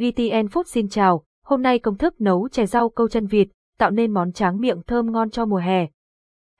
GTN Food xin chào, hôm nay công thức nấu chè rau câu chân vịt, tạo nên món tráng miệng thơm ngon cho mùa hè.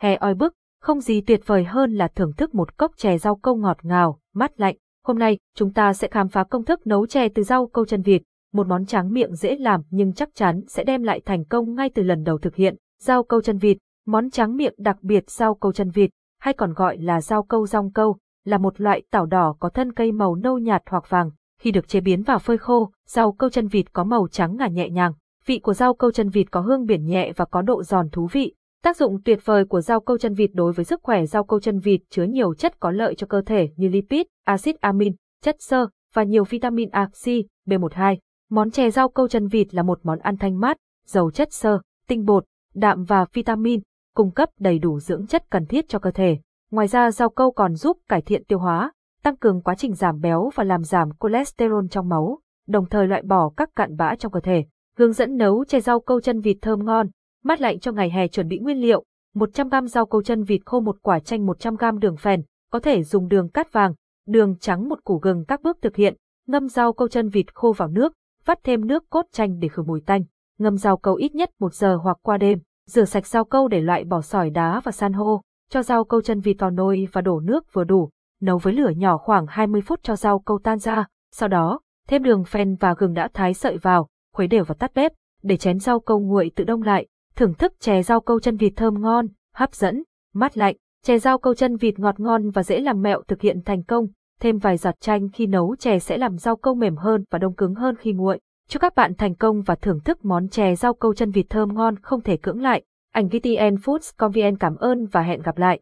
Hè oi bức, không gì tuyệt vời hơn là thưởng thức một cốc chè rau câu ngọt ngào, mát lạnh. Hôm nay, chúng ta sẽ khám phá công thức nấu chè từ rau câu chân vịt, một món tráng miệng dễ làm nhưng chắc chắn sẽ đem lại thành công ngay từ lần đầu thực hiện. Rau câu chân vịt, món tráng miệng đặc biệt rau câu chân vịt, hay còn gọi là rau câu rong câu, là một loại tảo đỏ có thân cây màu nâu nhạt hoặc vàng. Khi được chế biến và phơi khô, rau câu chân vịt có màu trắng ngà nhẹ nhàng. Vị của rau câu chân vịt có hương biển nhẹ và có độ giòn thú vị. Tác dụng tuyệt vời của rau câu chân vịt đối với sức khỏe rau câu chân vịt chứa nhiều chất có lợi cho cơ thể như lipid, axit amin, chất xơ và nhiều vitamin A, C, B12. Món chè rau câu chân vịt là một món ăn thanh mát, giàu chất xơ, tinh bột, đạm và vitamin, cung cấp đầy đủ dưỡng chất cần thiết cho cơ thể. Ngoài ra rau câu còn giúp cải thiện tiêu hóa, tăng cường quá trình giảm béo và làm giảm cholesterol trong máu, đồng thời loại bỏ các cặn bã trong cơ thể. Hướng dẫn nấu chè rau câu chân vịt thơm ngon, mát lạnh cho ngày hè chuẩn bị nguyên liệu, 100g rau câu chân vịt khô một quả chanh 100g đường phèn, có thể dùng đường cát vàng, đường trắng một củ gừng các bước thực hiện, ngâm rau câu chân vịt khô vào nước, vắt thêm nước cốt chanh để khử mùi tanh, ngâm rau câu ít nhất một giờ hoặc qua đêm, rửa sạch rau câu để loại bỏ sỏi đá và san hô, cho rau câu chân vịt vào nồi và đổ nước vừa đủ, nấu với lửa nhỏ khoảng 20 phút cho rau câu tan ra, sau đó, thêm đường phèn và gừng đã thái sợi vào, khuấy đều và tắt bếp, để chén rau câu nguội tự đông lại, thưởng thức chè rau câu chân vịt thơm ngon, hấp dẫn, mát lạnh, chè rau câu chân vịt ngọt ngon và dễ làm mẹo thực hiện thành công, thêm vài giọt chanh khi nấu chè sẽ làm rau câu mềm hơn và đông cứng hơn khi nguội. Chúc các bạn thành công và thưởng thức món chè rau câu chân vịt thơm ngon không thể cưỡng lại. Ảnh VTN Foods.com cảm ơn và hẹn gặp lại.